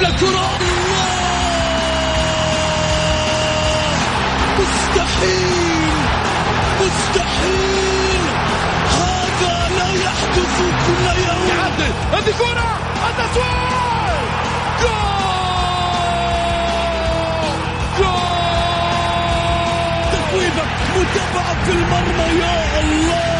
يلعب لكرة مستحيل. مستحيل. هذا لا يحدث كل يوم. يعدل. هذه كرة. التسويق جول. جول. متابعة في المرمى يا الله.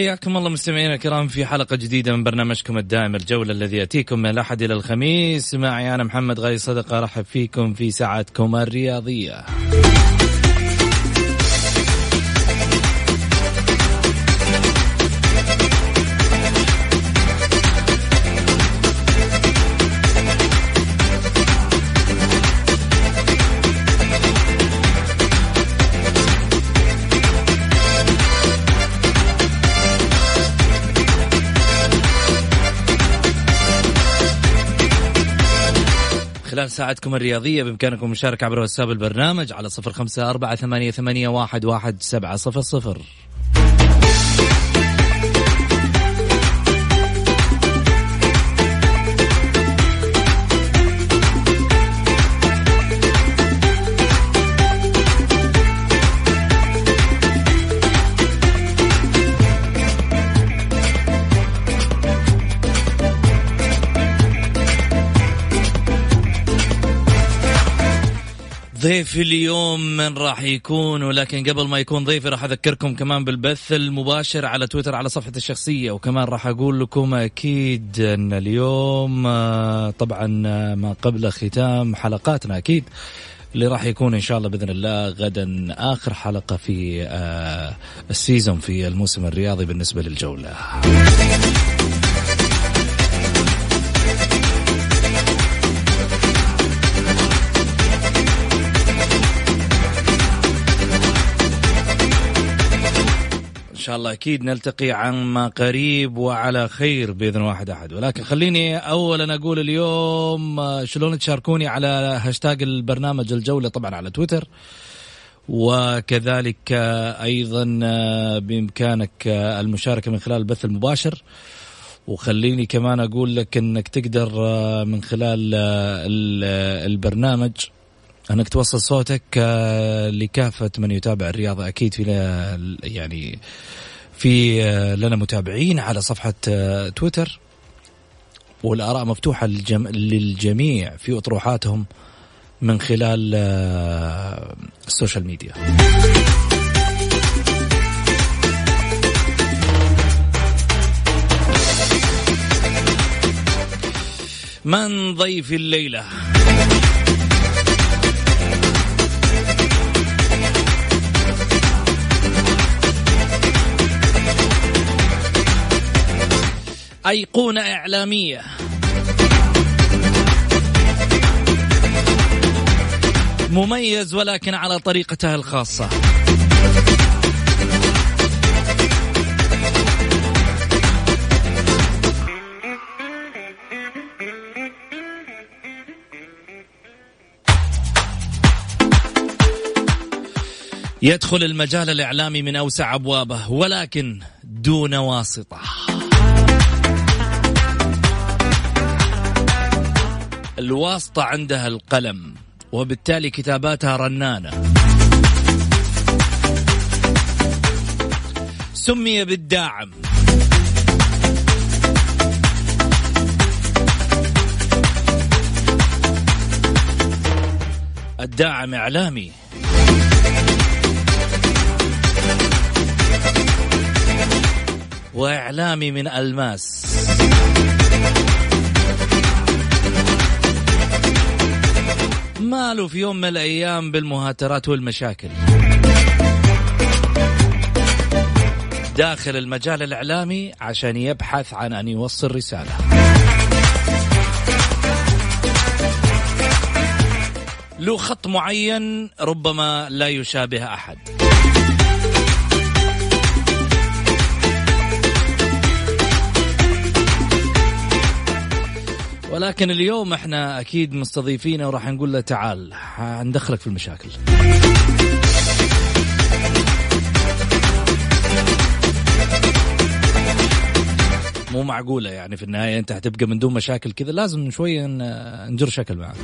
حياكم الله مستمعينا الكرام في حلقة جديدة من برنامجكم الدائم الجولة الذي يأتيكم من الأحد إلى الخميس. معي أنا محمد غاي صدقة أرحب فيكم في ساعتكم الرياضية. ساعتكم الرياضية بإمكانكم المشاركة عبر واتساب البرنامج على صفر خمسة أربعة ثمانية, ثمانية واحد, واحد سبعة صفر صفر. ضيف اليوم من راح يكون ولكن قبل ما يكون ضيفي راح أذكركم كمان بالبث المباشر على تويتر على صفحتي الشخصية وكمان راح أقول لكم أكيد أن اليوم آه، طبعا آه، ما قبل ختام حلقاتنا أكيد اللي راح يكون إن شاء الله بإذن الله غدا آخر حلقة في آه، السيزون في الموسم الرياضي بالنسبة للجولة. شاء الله أكيد نلتقي عما قريب وعلى خير بإذن واحد أحد. ولكن خليني اولا أقول اليوم شلون تشاركوني على هاشتاج البرنامج الجولة طبعا على تويتر. وكذلك أيضا آه، بإمكانك المشاركة من خلال البث المباشر. وخليني كمان أقول لك إنك تقدر من خلال البرنامج أنك توصل صوتك آه، لكافة من يتابع الرياضة. أكيد في يعني في آه، لنا متابعين على صفحة آه، تويتر. والآراء مفتوحة للجميع في أطروحاتهم من خلال السوشيال ميديا. من ضيف الليلة؟ أيقونة إعلامية. مميز ولكن على طريقته الخاصة. يدخل المجال الإعلامي من أوسع أبوابه ولكن دون واسطة. الواسطة عندها القلم وبالتالي كتاباتها رنانة. سمي بالداعم. الداعم إعلامي. وإعلامي من ألماس. ماله في يوم من الأيام بالمهاترات والمشاكل. داخل المجال الإعلامي عشان يبحث عن أن يوصل رسالة. له خط معين ربما لا يشابه أحد. ولكن اليوم إحنا أكيد مستضيفينه وراح نقول له تعال حندخلك في المشاكل. مو معقولة يعني في النهاية أنت هتبقى من دون مشاكل كذا لازم شوية نجر شكل معك.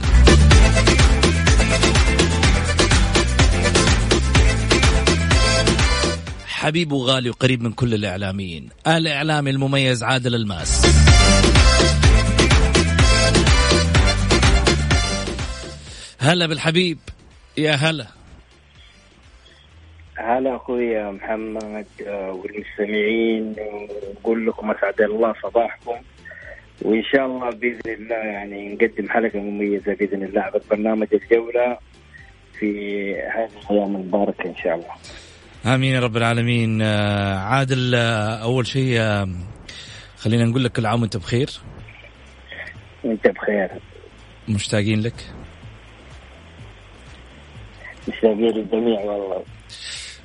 حبيب وغالي وقريب من كل الإعلاميين. الإعلامي المميز عادل الماس. هلا بالحبيب يا هلا هلا أخوي محمد آه، والمستمعين نقول لكم أسعد الله صباحكم وإن شاء الله بإذن الله يعني نقدم حلقة مميزة بإذن الله على برنامج الجولة في هذه الأيام المباركة إن شاء الله. آمين يا رب العالمين آه، عادل آه، أول شيء خلينا نقول لك كل عام وأنت بخير. وأنت بخير. مشتاقين لك. مشتاقين للجميع والله.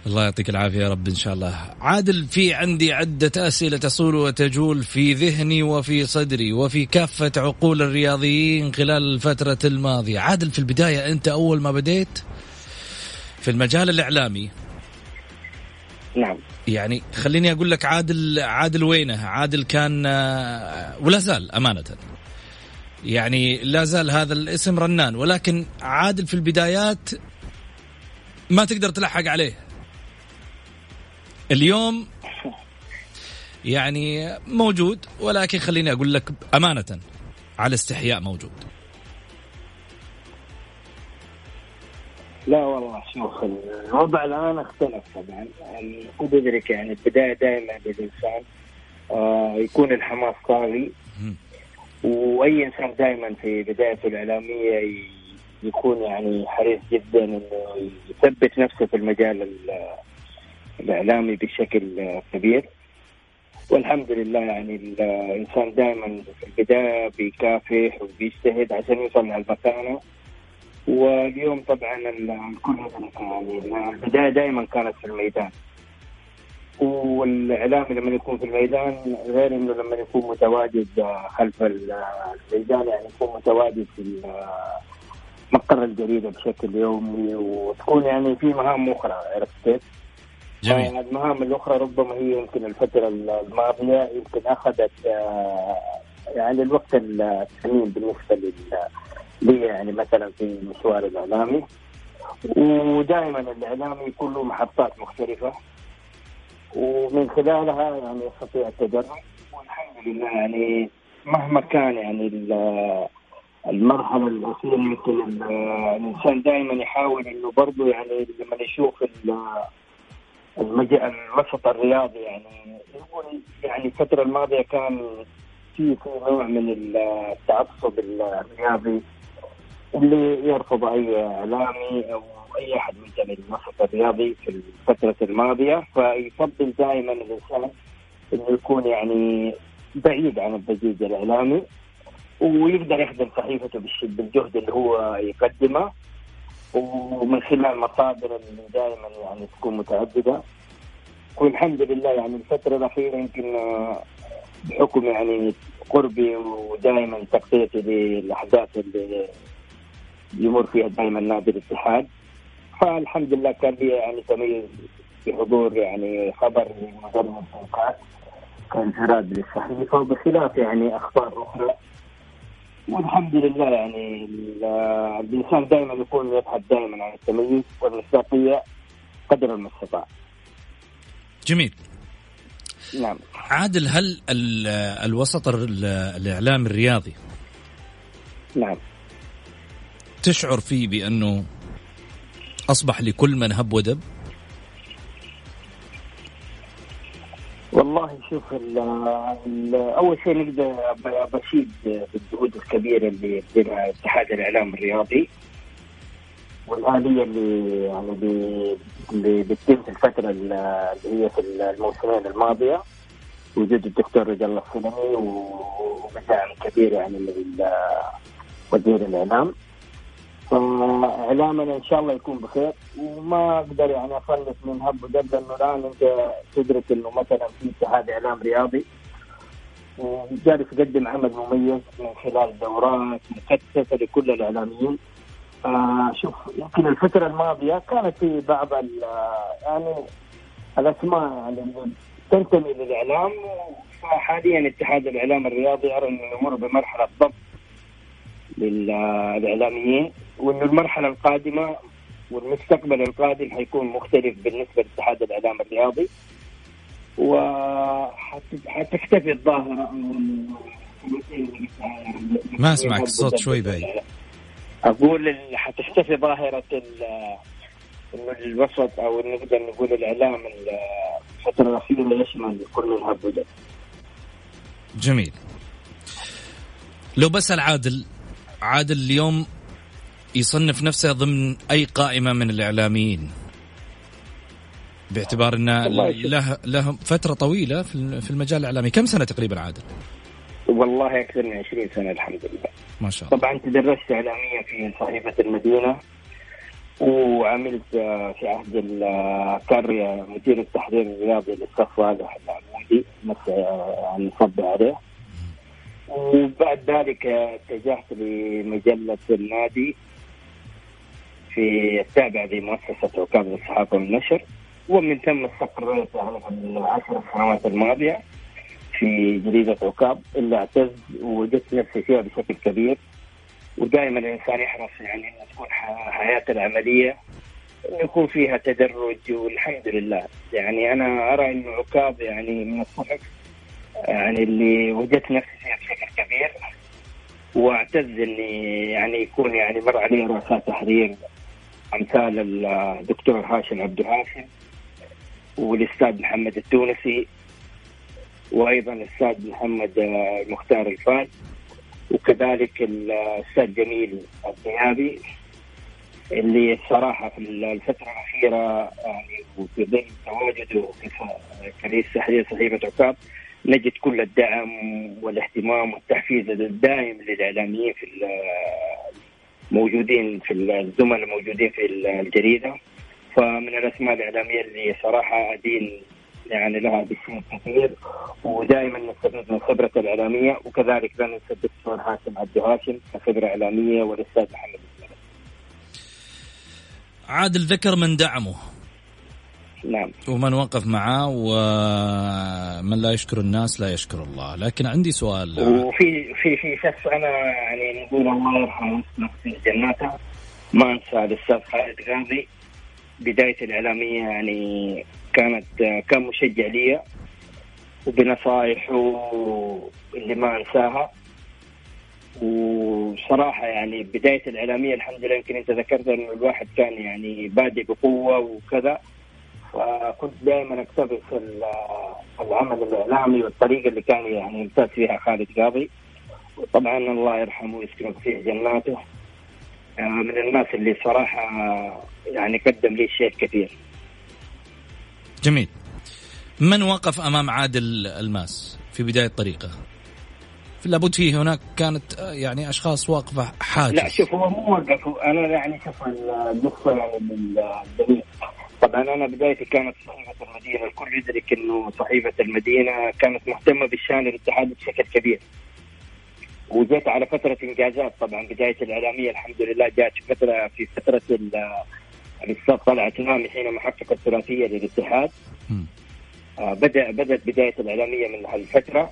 الله يعطيك العافية يا رب إن شاء الله. عادل في عندي عدة أسئلة تصول وتجول في ذهني وفي صدري وفي كافة عقول الرياضيين خلال الفترة الماضية. عادل في البداية أنت أول ما بديت في المجال الإعلامي. نعم. يعني خليني أقول لك عادل عادل وينه؟ عادل كان ولا زال أمانة. يعني لا زال هذا الاسم رنان. ولكن عادل في البدايات ما تقدر تلحق عليه. اليوم يعني موجود ولكن خليني أقول لك أمانة على استحياء موجود. لا والله شوف الوضع الآن اختلف طبعا. يعني ادرك يعني البداية دائما للانسان آه يكون الحماس طاغي وأي إنسان دائما في بدايته الإعلامية يكون يعني حريص جدا إنه يثبت نفسه في المجال الإعلامي بشكل كبير. والحمد لله يعني الإنسان دائما في البداية بيكافح وبيجتهد عشان يوصل لهالمكانة. واليوم طبعا الكل يعني البداية دائما كانت في الميدان. والاعلامي لما يكون في الميدان غير إنه لما يكون متواجد خلف الميدان يعني يكون متواجد في مقر الجريدة بشكل يومي وتكون يعني في مهام أخرى عرفت كيف؟ جميل. المهام الأخرى ربما هي يمكن الفترة الماضية يمكن أخذت آه، يعني الوقت الثمين بالنسبة لي يعني مثلا في المشوار الإعلامي. ودائما الإعلامي يكون له محطات مختلفة. ومن خلالها يعني يستطيع التدرج. والحمد لله يعني مهما كان يعني المرحلة الاخيره يمكن الإنسان دائما يحاول إنه برضه يعني لما يشوف الوسط الرياضي يعني يقول يعني الفترة الماضية كان في في نوع من التعصب الرياضي اللي يرفض أي إعلامي أو أي أحد من الوسط الرياضي في الفترة الماضية فيفضل دائما الإنسان إنه يكون يعني بعيد عن الضجيج الإعلامي. ويقدر يخدم صحيفته بالجهد اللي هو يقدمه. ومن خلال مصادر اللي دائما يعني تكون متعددة. والحمد لله يعني الفترة الأخيرة يمكن آه، بحكم يعني قربي ودائما تغطيتي للاحداث اللي يمر فيها دائما نادي الاتحاد. فالحمد لله كان لي يعني تميز بحضور يعني خبر مدرب الفوقات كانفراد للصحيفة بخلاف يعني أخبار أخرى والحمد لله يعني الإنسان دائما يكون يبحث دائما عن التميز والمصداقيه قدر المستطاع. جميل. نعم. عادل هل الوسط الإعلام الرياضي نعم تشعر فيه بأنه أصبح لكل من هب ودب؟ والله شوف ال ال أول شيء نقدر بشيد بالجهود الكبيرة اللي يبذلها اتحاد الإعلام الرياضي والآلية اللي يعني اللي بتتم في الفترة اللي هي في الموسمين الماضية. وجود الدكتور رجال الله السلمي وبدعم كبير يعني وزير الإعلام. فإعلامنا إن شاء الله يكون بخير. وما أقدر يعني افلت من هب ودب لأنه الآن. أنت تدرك إنه مثلا في اتحاد إعلام رياضي وجالس يقدم عمل مميز من خلال دورات مكثفة لكل الإعلاميين. شوف يمكن الفترة الماضية كانت في بعض يعني الأسماء يعني تنتمي للإعلام. فحاليا اتحاد الإعلام الرياضي يرى انه يمر بمرحلة ضبط. للإعلاميين وإنه المرحلة القادمة والمستقبل القادم حيكون مختلف بالنسبة لاتحاد الإعلام الرياضي. وحتختفي الظاهرة ما أسمعك الصوت شوي بعيد أقول حتختفي ظاهرة إنه الوسط أو نقدر نقول الإعلام الفترة الأخيرة يشمل كل الهب جميل. لو بسال عادل عادل اليوم يصنف نفسه ضمن أي قائمة من الإعلاميين؟ باعتبار انه له له فترة طويلة في المجال الإعلامي. كم سنة تقريبا عادل؟ والله أكثر من 20 سنة الحمد لله. ما شاء الله. طبعا تدرجت اعلاميا في صحيفه المدينة وعملت في عهد القرية مدير التحرير الرياضي للاستاذ صالح العمودي يعني نصب عليه وبعد ذلك اتجهت لمجلة النادي في التابع لمؤسسة عكاظ للصحافة والنشر ومن ثم استقريت يعني في العشر سنوات الماضية في جريدة عكاظ اللي اعتز ووجدت نفسي فيها بشكل كبير ودائما الإنسان يحرص يعني أن تكون حياته العملية يكون فيها تدرج والحمد لله. يعني أنا أرى انه عكاظ يعني من الصحف يعني اللي وجدت نفسي فيها بشكل كبير واعتز إني يعني يكون يعني مر علي رؤساء تحرير أمثال الدكتور هاشم عبد الهاشم والأستاذ محمد التونسي وأيضا الأستاذ محمد مختار الفال وكذلك الأستاذ جميل الذهابي اللي الصراحة في الفترة الأخيرة يعني وفي ظل تواجده في كنيسه تحرير صحيفة عكاظ نجد كل الدعم والاهتمام والتحفيز الدائم للإعلاميين في موجودين في الزملاء الموجودين في الجريدة فمن الأسماء الإعلامية اللي صراحة أدين يعني لها بشيء كثير ودائما نستفيد من خبرته الإعلامية وكذلك لا ننسى الدكتور هاشم عبد هاشم كخبرة إعلامية والأستاذ محمد. عادل ذكر من دعمه نعم. ومن وقف معاه ومن لا يشكر الناس لا يشكر الله. لكن عندي سؤال. وفي في في شخص أنا يعني نقول الله يرحمه في جناته. ما أنسى الأستاذ خالد غازي. بداية الإعلامية يعني كانت كان مشجع لي وبنصائحه اللي ما أنساها. وصراحة يعني بداية الإعلامية الحمد لله يمكن أنت ذكرت إنه الواحد كان يعني بادئ بقوة وكذا. فكنت دائما اقتبس العمل الإعلامي والطريقة اللي كان يعني يمتاز فيها خالد قاضي وطبعا الله يرحمه ويسكنه في جناته آه، من الناس اللي صراحة يعني قدم لي شيء كثير. جميل. من وقف أمام عادل الماس في بداية طريقه؟ لابد فيه هناك كانت آه، يعني أشخاص واقفة حاجز لا شوف هو مو وقف أنا يعني شوف النقطة يعني من طبعا أنا بدايتي كانت صحيفه المدينة الكل يدرك إنه صحيفه المدينة كانت مهتمة بالشأن الاتحاد بشكل كبير. وجيت على فترة إنجازات طبعا بداية الإعلامية الحمد لله جات فترة في فترة الأستاذ طلعت نامي حينما حقق الثلاثية للاتحاد. آه بدا بدأت بداية الإعلامية من هالفتره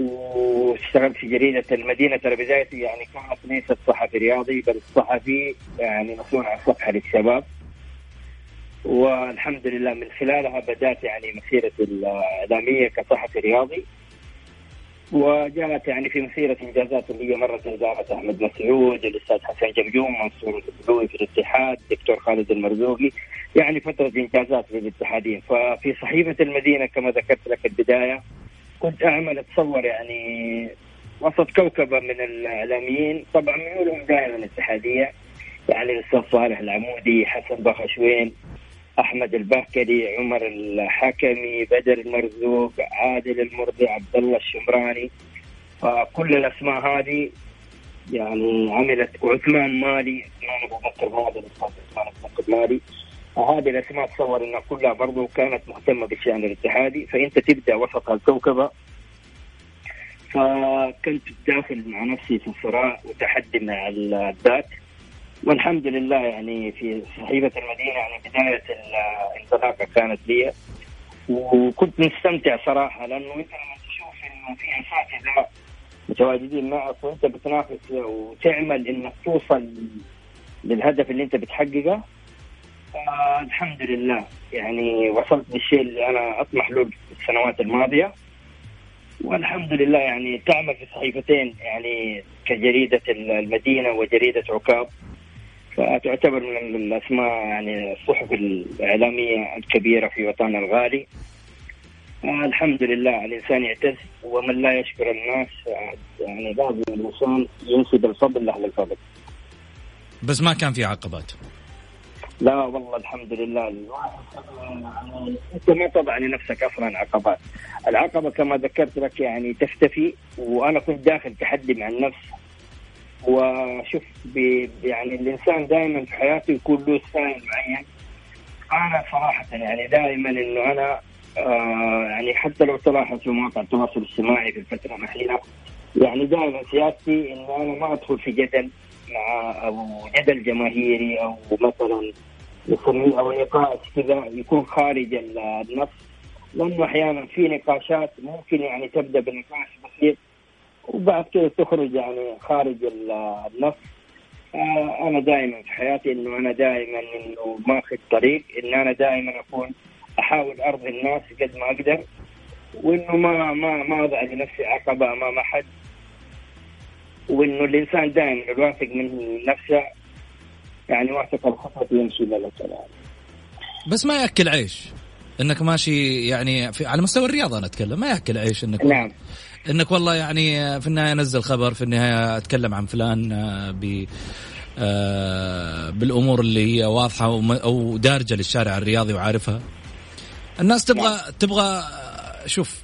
واشتغلت في جريدة المدينة ترى بدايتي يعني كانت ليست صحفي رياضي بل صحفي يعني مسؤول عن صفحة للشباب. والحمد لله من خلالها بدأت يعني مسيرتي الإعلامية كصحفي رياضي وجاءت يعني في مسيرة إنجازات اللي هي مرت إدارة أحمد مسعود الأستاذ حسن جمجوم منصور الدبلوي في الاتحاد الدكتور خالد المرزوقي يعني فترة إنجازات للاتحادين ففي صحيفة المدينة كما ذكرت لك البداية كنت أعمل أتصور يعني وسط كوكبة من الإعلاميين. طبعا ميولهم دائما اتحادية يعني الأستاذ صالح العمودي حسن بخشوين أحمد البهكلي عمر الحكمي بدر المرزوق عادل المرضي عبد الله الشمراني. فكل الأسماء هذه يعني عملت وعثمان مالي عثمان أبو بكر مالي عثمان أبو بكر مالي. هذه الأسماء تصور انها كلها برضو كانت مهتمة بالشأن الاتحادي. فأنت تبدأ وسط الكوكبة. فكنت داخل مع نفسي في صراع وتحدي مع الذات. والحمد لله يعني في صحيفة المدينة يعني بداية الانطلاقة كانت لي. وكنت مستمتع صراحة لأنه أنت لما تشوف إنه في أساتذة متواجدين معك وأنت بتنافس وتعمل إنك توصل للهدف اللي أنت بتحققه الحمد لله. يعني وصلت للشيء اللي أنا أطمح له السنوات الماضية. والحمد لله يعني تعمل في صحيفتين يعني كجريدة المدينة وجريدة عكاب فتعتبر من الأسماء يعني الصحف الإعلامية الكبيرة في وطننا الغالي آه الحمد لله الإنسان يعتز ومن لا يشكر الناس يعني لازم الإنسان ينسب الفضل لأهل الفضل. بس ما كان في عقبات. لا والله الحمد لله يعني أنت ما تضع لنفسك أصلا عقبات، العقبة كما ذكرت لك يعني تختفي وأنا كنت داخل تحدي مع النفس وشوف يعني الإنسان دائما في حياته يكون له ستايل معين. أنا صراحة يعني دائما إنه أنا آه يعني حتى لو تلاحظ في مواقع التواصل الاجتماعي في الفترة الأخيرة يعني دائما سياستي إنه أنا ما أدخل في جدل مع أو جدل جماهيري أو مثلا نسميه أو نقاش كذا يكون خارج النص. لأنه أحيانا في نقاشات ممكن يعني تبدأ بنقاش بسيط وبعد كذا تخرج يعني خارج النص. آه، أنا دائما في حياتي إنه أنا دائما إنه ماخذ طريق ان أنا دائما أكون أحاول أرضي الناس قد ما أقدر وإنه ما ما ما اضع لنفسي عقبة أمام أحد وإنه الإنسان دائما الواثق من نفسه يعني واثق الخطوه يمشي للسلام بس ما يأكل عيش. إنك ماشي يعني في على مستوى الرياضة أنا أتكلم ما يأكل عيش إنك نعم. إنك والله يعني في النهاية أنزل خبر في النهاية أتكلم عن فلان آه، ب آه، بالأمور اللي هي واضحة أو دارجة للشارع الرياضي وعارفها. الناس تبغى تبغى شوف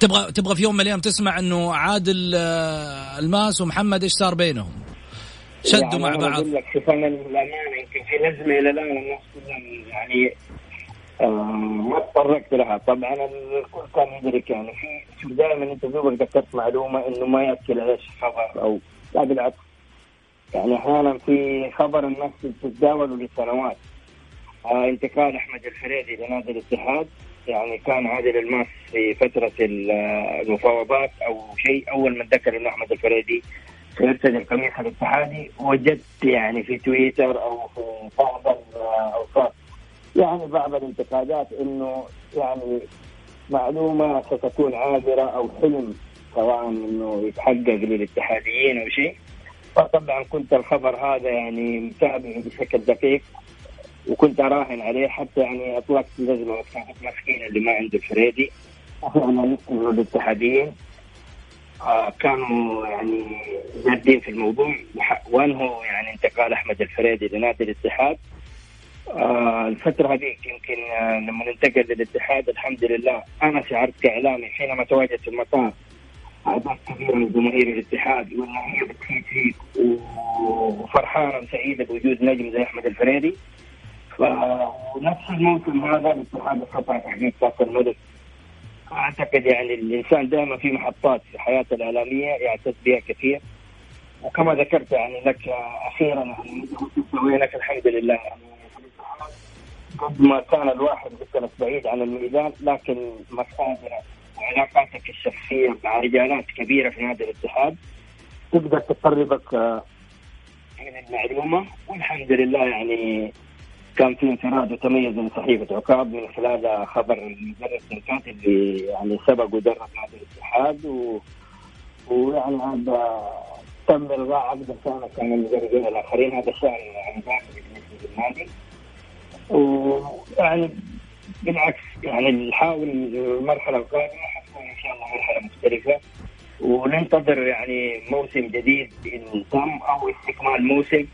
تبغى تبغى في يوم من الأيام تسمع إنه عادل آه، الماس ومحمد إيش صار بينهم؟ شدوا يعني مع بعض. أقول لك شوف أنا للأمانة يمكن في نزمة إلى الآن الناس يعني ما تطرقت لها. طبعا الكل كان يدرك يعني في دائما أنت دوبك ذكرت معلومة إنه ما يأكل عيش خبر أو لا بالعكس. يعني أحيانا في خبر الناس تتداوله لسنوات. آه انتقال أحمد الفريدي لنادي الاتحاد. يعني كان عادل الماس في فترة المفاوضات أو شيء أول ما ذكر إنه أحمد الفريدي سيرتدي القميص الاتحادي. وجدت يعني في تويتر أو في بعض الاوقات يعني بعض الانتقادات إنه يعني معلومة ستكون عابرة أو حلم سواء إنه يتحقق للاتحاديين أو شيء. فطبعا كنت الخبر هذا يعني متابع بشكل دقيق وكنت أراهن عليه حتى يعني أطلقت لجنة وكانت مسكينة اللي ما عنده الفريدي وفعلا الاتحاديين آه كانوا يعني جادين في الموضوع. وانهوا يعني انتقال أحمد الفريدي لنادي الاتحاد. آه الفترة هذيك يمكن آه لما ننتقل للاتحاد الحمد لله أنا شعرت كإعلامي حينما تواجدت في المطار. أعداد كبيرة من جماهير الاتحاد وأنها هي بتفيد فيك وفرحانة وسعيدة بوجود نجم زي أحمد الفريدي. ونفس الموسم هذا الاتحاد استطاع تحقيق كأس الملك. أعتقد يعني الإنسان دائما في محطات في حياته الإعلامية يعتز بها كثير. وكما ذكرت يعني لك أخيرا يعني سوينا الحمد لله. يعني قد ما كان الواحد مثلا بعيد عن الميدان لكن مصادره وعلاقاتك الشخصية مع رجالات كبيرة في نادي الاتحاد. تقدر تقربك من المعلومة والحمد لله يعني كان في انفراد وتميز من صحيفه عقاب من خلال خبر المدرب سنكات اللي يعني سبق ودرب نادي الاتحاد. و... ويعني هذا تم الغاء عقد كان كان المدربين الآخرين. هذا شان يعني بالنسبة للنادي. ويعني بالعكس يعني نحاول المرحلة القادمة حتكون إن شاء الله مرحلة مختلفة وننتظر يعني موسم جديد ان تم أو استكمال موسم.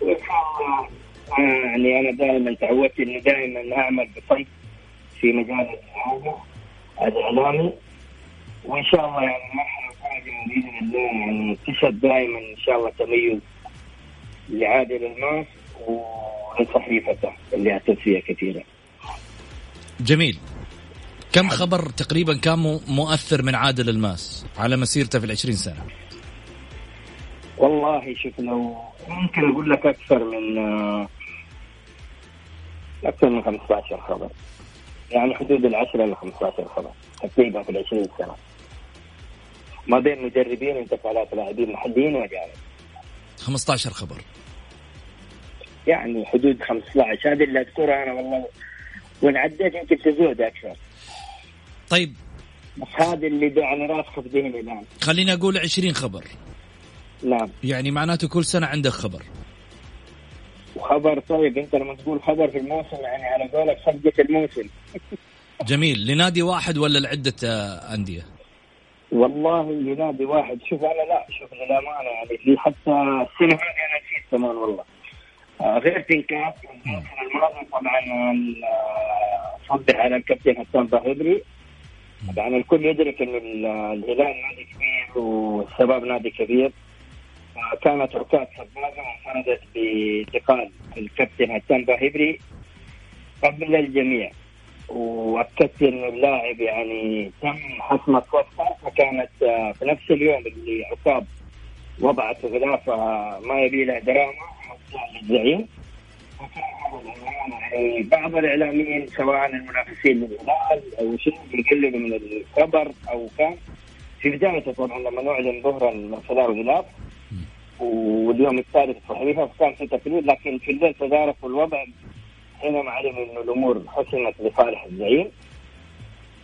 وإن شاء الله يعني أنا دائما تعودت انه دائما أعمل بصمت في مجال الإعلامي. وإن شاء الله يعني المرحلة القادمة بإذن الله يعني تشهد دائما إن شاء الله تميز لعادل الماس. ولصحيفته اللي اعتز فيها كثيرا. جميل. كم خبر تقريبا كان مؤثر من عادل الماس على مسيرته في العشرين سنة؟ والله شوف لو ممكن أقول لك أكثر من أكثر من 15 خبر. يعني حدود العشرة إلى 15 خبر تقريبا في العشرين سنة. ما بين مدربين وانتقالات لاعبين محليين وأجانب. 15 خبر. يعني حدود 15 هذه اللي أذكرها أنا والله. وإن عديت يمكن تزود أكثر. طيب. بس هذا اللي يعني راسخ في ذهني الآن. خليني أقول 20 خبر. نعم. يعني معناته كل سنة عندك خبر. وخبر طيب أنت لما تقول خبر في الموسم يعني على قولك صفقه الموسم. جميل. لنادي واحد ولا لعدة أندية؟ والله لنادي واحد. شوف أنا لا شوف للأمانة يعني في حتى السنة هذه أنا نسيت كمان والله. غير تنكاف الماضي طبعا آه، صبح على الكابتن حسام باهدري طبعا الكل يدرك انه الهلال نادي كبير والشباب نادي كبير. كانت ركاب سباقة وانفردت بانتقال الكابتن هتان باهبري قبل الجميع. واكدت انه اللاعب يعني تم حسم الصفقة فكانت في نفس اليوم اللي عقاب وضعت غلافها ما يبي له دراما. للزعيم بعض الإعلاميين سواء المنافسين للهلال أو شيء بيقللوا من الخبر أو كان. في بدايته طبعا لما نعلن ظهرا غلاف واليوم الثالث الصحيفه فكان في تقليد لكن في الليل تداركوا الوضع حينما علموا انه الأمور حسمت لصالح الزعيم.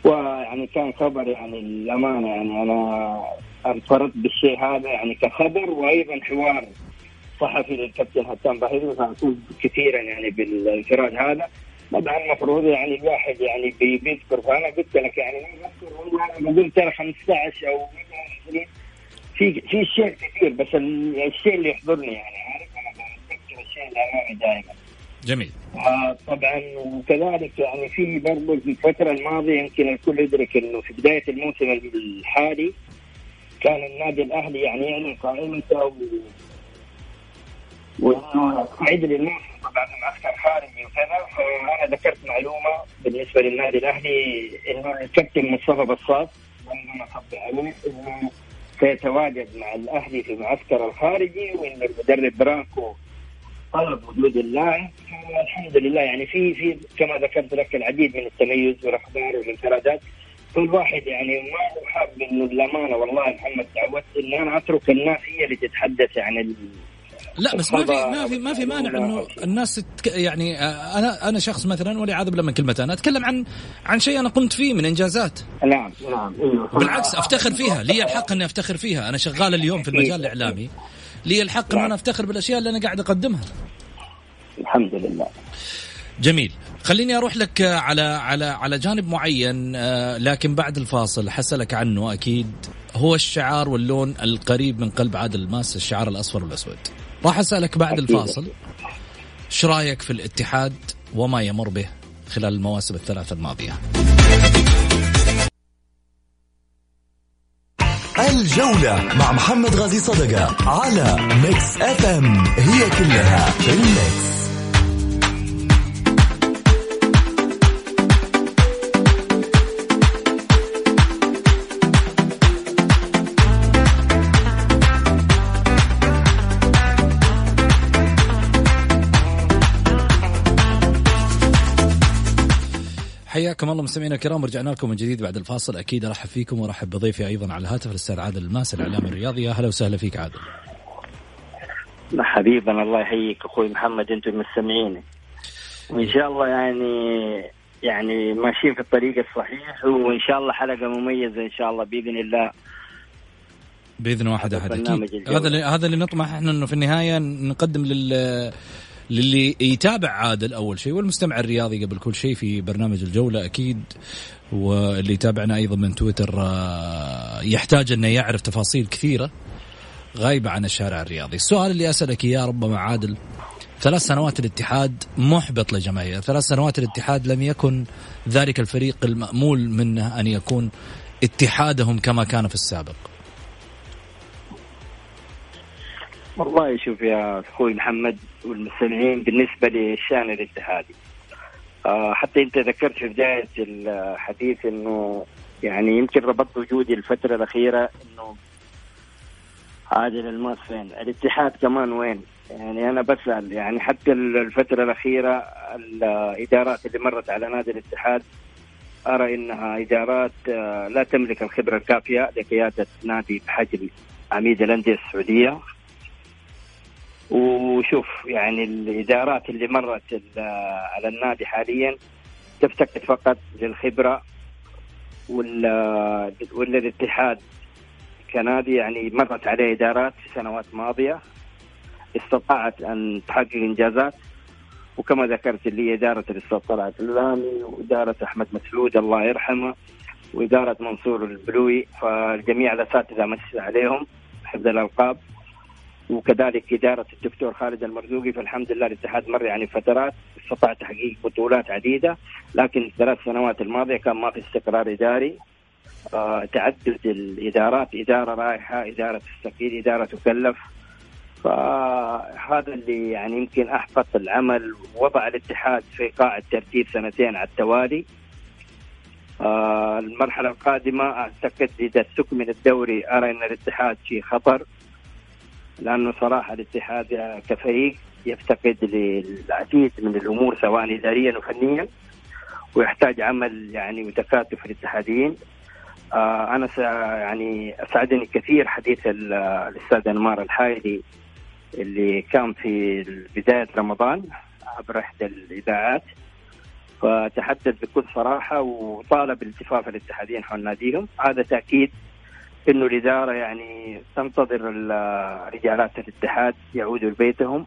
ويعني كان خبر يعني الامانه يعني أنا انفردت بالشيء هذا يعني كخبر وأيضا حوار صحفي للكابتن حسام بحيري فأفوز كثيرا يعني بالانفراد هذا. طبعا المفروض يعني الواحد يعني بيذكر فأنا قلت لك يعني ما بذكر والله أنا ترى 15 أو 20 في في شيء كثير بس الشيء اللي يحضرني يعني عارف أنا بتذكر الشيء اللي أمامي دائما. جميل. آه طبعا وكذلك يعني في برضه في الفترة الماضية يمكن الكل يدرك إنه في بداية الموسم الحالي كان النادي الأهلي يعني يعلن قائمته استعد للموسم طبعا معسكر خارجي وكذا فأنا ذكرت معلومة بالنسبة للنادي الأهلي إنه الكابتن مصطفى بصاص عندما صب عليه إنه سيتواجد مع الأهلي في المعسكر الخارجي وإن المدرب برانكو طلب وجود اللاعب. الحمد لله يعني في في كما ذكرت لك العديد من التميز والأخبار والانفرادات. كل واحد يعني ما هو حاب إنه الأمانة والله محمد تعودت إن أنا أترك الناس هي اللي تتحدث عن لا بس ما في ما في ما في مانع إنه الناس تك يعني آه، أنا أنا شخص مثلا والعياذ بالله من كلمة أنا أتكلم عن عن شيء أنا قمت فيه من إنجازات. نعم. نعم. بالعكس أفتخر فيها. لي الحق أني أفتخر فيها. أنا شغال اليوم في المجال الإعلامي. لي الحق أن أنا أفتخر بالأشياء اللي أنا قاعد أقدمها. الحمد لله. جميل. خليني أروح لك على على على جانب معين آه، لكن بعد الفاصل حسألك عنه أكيد. هو الشعار واللون القريب من قلب عادل الماس الشعار الأصفر والأسود. راح أسألك بعد الفاصل. إيش رأيك في الاتحاد وما يمر به خلال المواسم الثلاث الماضية؟ الجولة مع محمد غازي صدقة على Mix FM هي كلها في ال mix حياكم الله مستمعينا الكرام رجعنا لكم من جديد بعد الفاصل. أكيد أرحب فيكم وأرحب بضيفي أيضا على الهاتف الأستاذ عادل الماس الاعلام الرياضي. يا أهلا وسهلا فيك عادل. حبيبنا الله يحييك. أخوي محمد أنتم المستمعين وإن شاء الله يعني يعني ماشيين في الطريق الصحيح وإن شاء الله حلقة مميزة إن شاء الله بإذن الله. بإذن واحد أحد أكيد. هذا اللي هذا اللي نطمح إحنا إنه في النهاية نقدم لل للي يتابع عادل أول شيء والمستمع الرياضي قبل كل شيء في برنامج الجولة أكيد واللي يتابعنا أيضا من تويتر آه، يحتاج إنه يعرف تفاصيل كثيرة غايبه عن الشارع الرياضي. السؤال اللي أسألك إياه ربما عادل ثلاث سنوات الاتحاد محبط لجماهير، ثلاث سنوات الاتحاد لم يكن ذلك الفريق المأمول منه أن يكون اتحادهم كما كان في السابق. والله شوف يا أخوي محمد والمستمعين بالنسبة للشان الاتحادي آه حتى أنت ذكرت في بداية الحديث إنه يعني يمكن ربطت وجودي الفترة الأخيرة إنه عادل الماس فين؟ الاتحاد كمان وين؟ يعني أنا بسأل يعني حتى الفترة الأخيرة الإدارات اللي مرت على نادي الاتحاد أرى إنها إدارات آه، لا تملك الخبرة الكافية لقيادة نادي بحجم عميد الأندية السعودية وشوف يعني الإدارات اللي مرت على النادي حاليا تفتقد فقط للخبرة ولا الاتحاد كنادي. يعني مرت عليه إدارات في سنوات ماضية استطاعت أن تحقق إنجازات. وكما ذكرت اللي إدارة الاستاذ طلعت اللامي وإدارة أحمد مسعود الله يرحمه وإدارة منصور البلوي. فالجميع الأساتذة مس عليهم حفظ الألقاب. وكذلك إدارة الدكتور خالد المرزوقي فالحمد لله الاتحاد مر يعني فترات استطاع تحقيق بطولات عديدة لكن الثلاث سنوات الماضية كان ما في استقرار إداري. آه تعدد الإدارات إدارة رايحة إدارة تستقيل إدارة تكلف. فهذا اللي يعني يمكن أحبط العمل وضع الاتحاد في قاع الترتيب سنتين على التوالي. آه المرحلة القادمة أعتقد إذا استكمل الدوري أرى أن الاتحاد في خطر. لأنه صراحة الاتحاد كفريق يفتقد للعديد من الأمور سواء اداريا وفنيا ويحتاج عمل يعني وتكاتف الاتحاديين آه أنا يعني أسعدني كثير حديث الأستاذ أنمار الحايلي اللي كان في بداية رمضان عبر إحدى الإذاعات. فتحدث بكل صراحة وطالب التفاف الاتحاديين حول ناديهم. هذا تأكيد إنه الإدارة يعني تنتظر رجالات الاتحاد يعودوا لبيتهم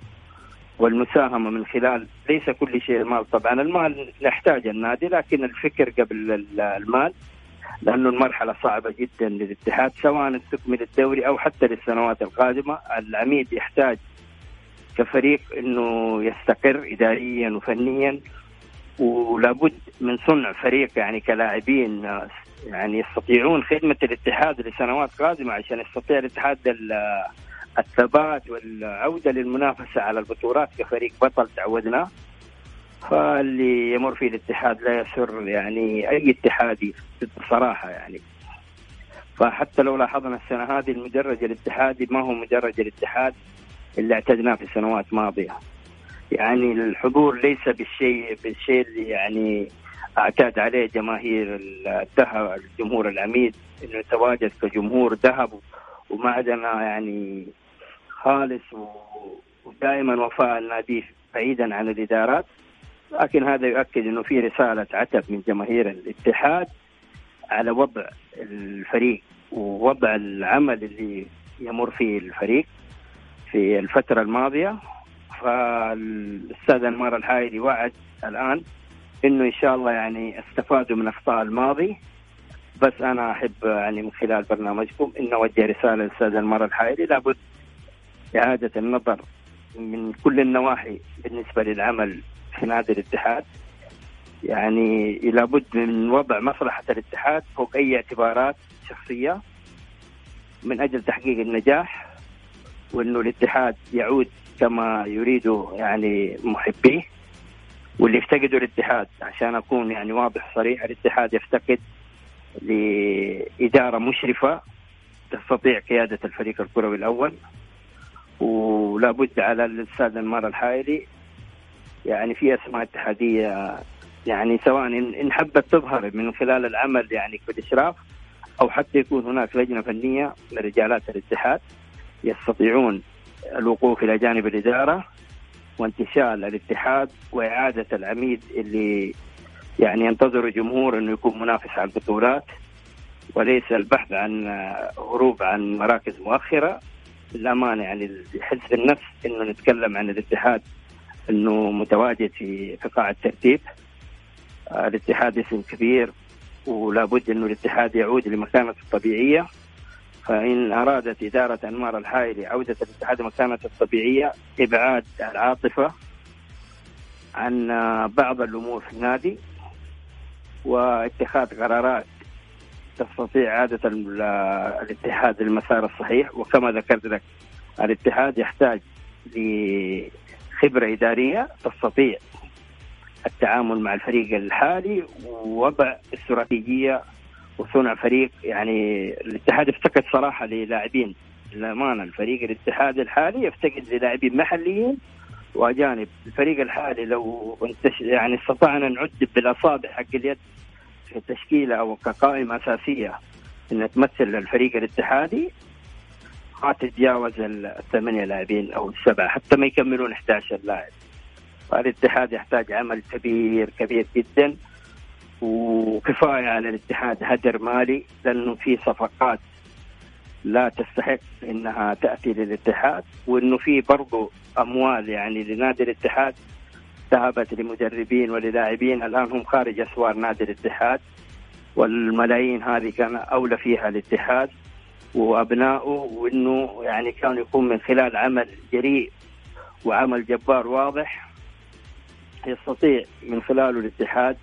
والمساهمة من خلال ليس كل شيء المال. طبعا المال نحتاج النادي لكن الفكر قبل المال لأنه المرحلة صعبة جدا للاتحاد سواء استكمل الدوري أو حتى للسنوات القادمة. العميد يحتاج كفريق إنه يستقر اداريا وفنيا ولابد من صنع فريق يعني كلاعبين يعني يستطيعون خدمة الاتحاد لسنوات قادمة عشان يستطيع الاتحاد الثبات والعودة للمنافسة على البطولات كفريق بطل تعودناه. فاللي يمر فيه الاتحاد لا يسر يعني أي اتحادي بصراحة يعني. فحتى لو لاحظنا السنة هذه المدرج الاتحادي ما هو مدرج الاتحاد اللي اعتدناه في سنوات ماضية يعني الحضور ليس بالشيء بالشيء اللي يعني أعتاد عليه جماهير الذهب الجمهور العميد إنه يتواجد كجمهور ذهب ومعدنا يعني خالص ودائما وفاء النادي بعيدا عن الإدارات. لكن هذا يؤكد إنه في رسالة عتب من جماهير الاتحاد على وضع الفريق ووضع العمل اللي يمر فيه الفريق في الفترة الماضية. فالأستاذ انمار الحايدي وعد الآن إنه إن شاء الله يعني استفادوا من اخطاء الماضي. بس أنا أحب يعني من خلال برنامجكم ان اوجه رسالة للأستاذ انمار الحايدي لابد إعادة النظر من كل النواحي بالنسبة للعمل في نادي الاتحاد. يعني لابد من وضع مصلحة الاتحاد فوق أي اعتبارات شخصية من أجل تحقيق النجاح وإنه الاتحاد يعود كما يريد يعني محبيه. واللي يفتقدوا الاتحاد عشان أكون يعني واضح صريح الاتحاد يفتقد لإدارة مشرفة تستطيع قيادة الفريق الكروي الأول. ولا بد على الأستاذ انمار الحائلي يعني في أسماء اتحادية يعني سواء إن حبت تظهر من خلال العمل يعني في الإشراف أو حتى يكون هناك لجنة فنية لرجالات الاتحاد يستطيعون الوقوف إلى جانب الإدارة. وانتشال الاتحاد وإعادة العميد اللي يعني ينتظر الجمهور أنه يكون منافس على البطولات وليس البحث عن هروب عن مراكز مؤخرة. للأمانة يعني حزب النفس أنه نتكلم عن الاتحاد أنه متواجد في في قاع الترتيب. الاتحاد اسم كبير ولا بد أنه الاتحاد يعود لمكانته الطبيعية. فإن أرادت إدارة أنمار الحائلي عودة الاتحاد لمكانته الطبيعية إبعاد العاطفة عن بعض الأمور في النادي واتخاذ قرارات تستطيع إعادة الاتحاد للمسار الصحيح. وكما ذكرت لك الاتحاد يحتاج لخبرة إدارية تستطيع التعامل مع الفريق الحالي ووضع استراتيجية وصنع فريق يعني الاتحاد افتقد صراحة للاعبين. للأمانة الفريق الاتحاد الحالي يفتقد للاعبين محليين وأجانب. الفريق الحالي لو يعني استطعنا نعد بالأصابع حق اليد في تشكيلة أو كقائمة أساسية إن تمثل الفريق الاتحادي ما تتجاوز الثمانية لاعبين أو السبعة حتى ما يكملون 11 لاعب. فالاتحاد يحتاج عمل كبير كبير جدا. وكفاية على الاتحاد. هدر مالي لأنه في صفقات لا تستحق إنها تأتي للاتحاد وإنه في برضه أموال يعني لنادي الاتحاد ذهبت لمدربين وللاعبين. الآن هم خارج أسوار نادي الاتحاد والملايين هذه كان أولى فيها الاتحاد وأبنائه وإنه يعني كان يكون من خلال عمل جريء وعمل جبار واضح يستطيع من خلاله الاتحاد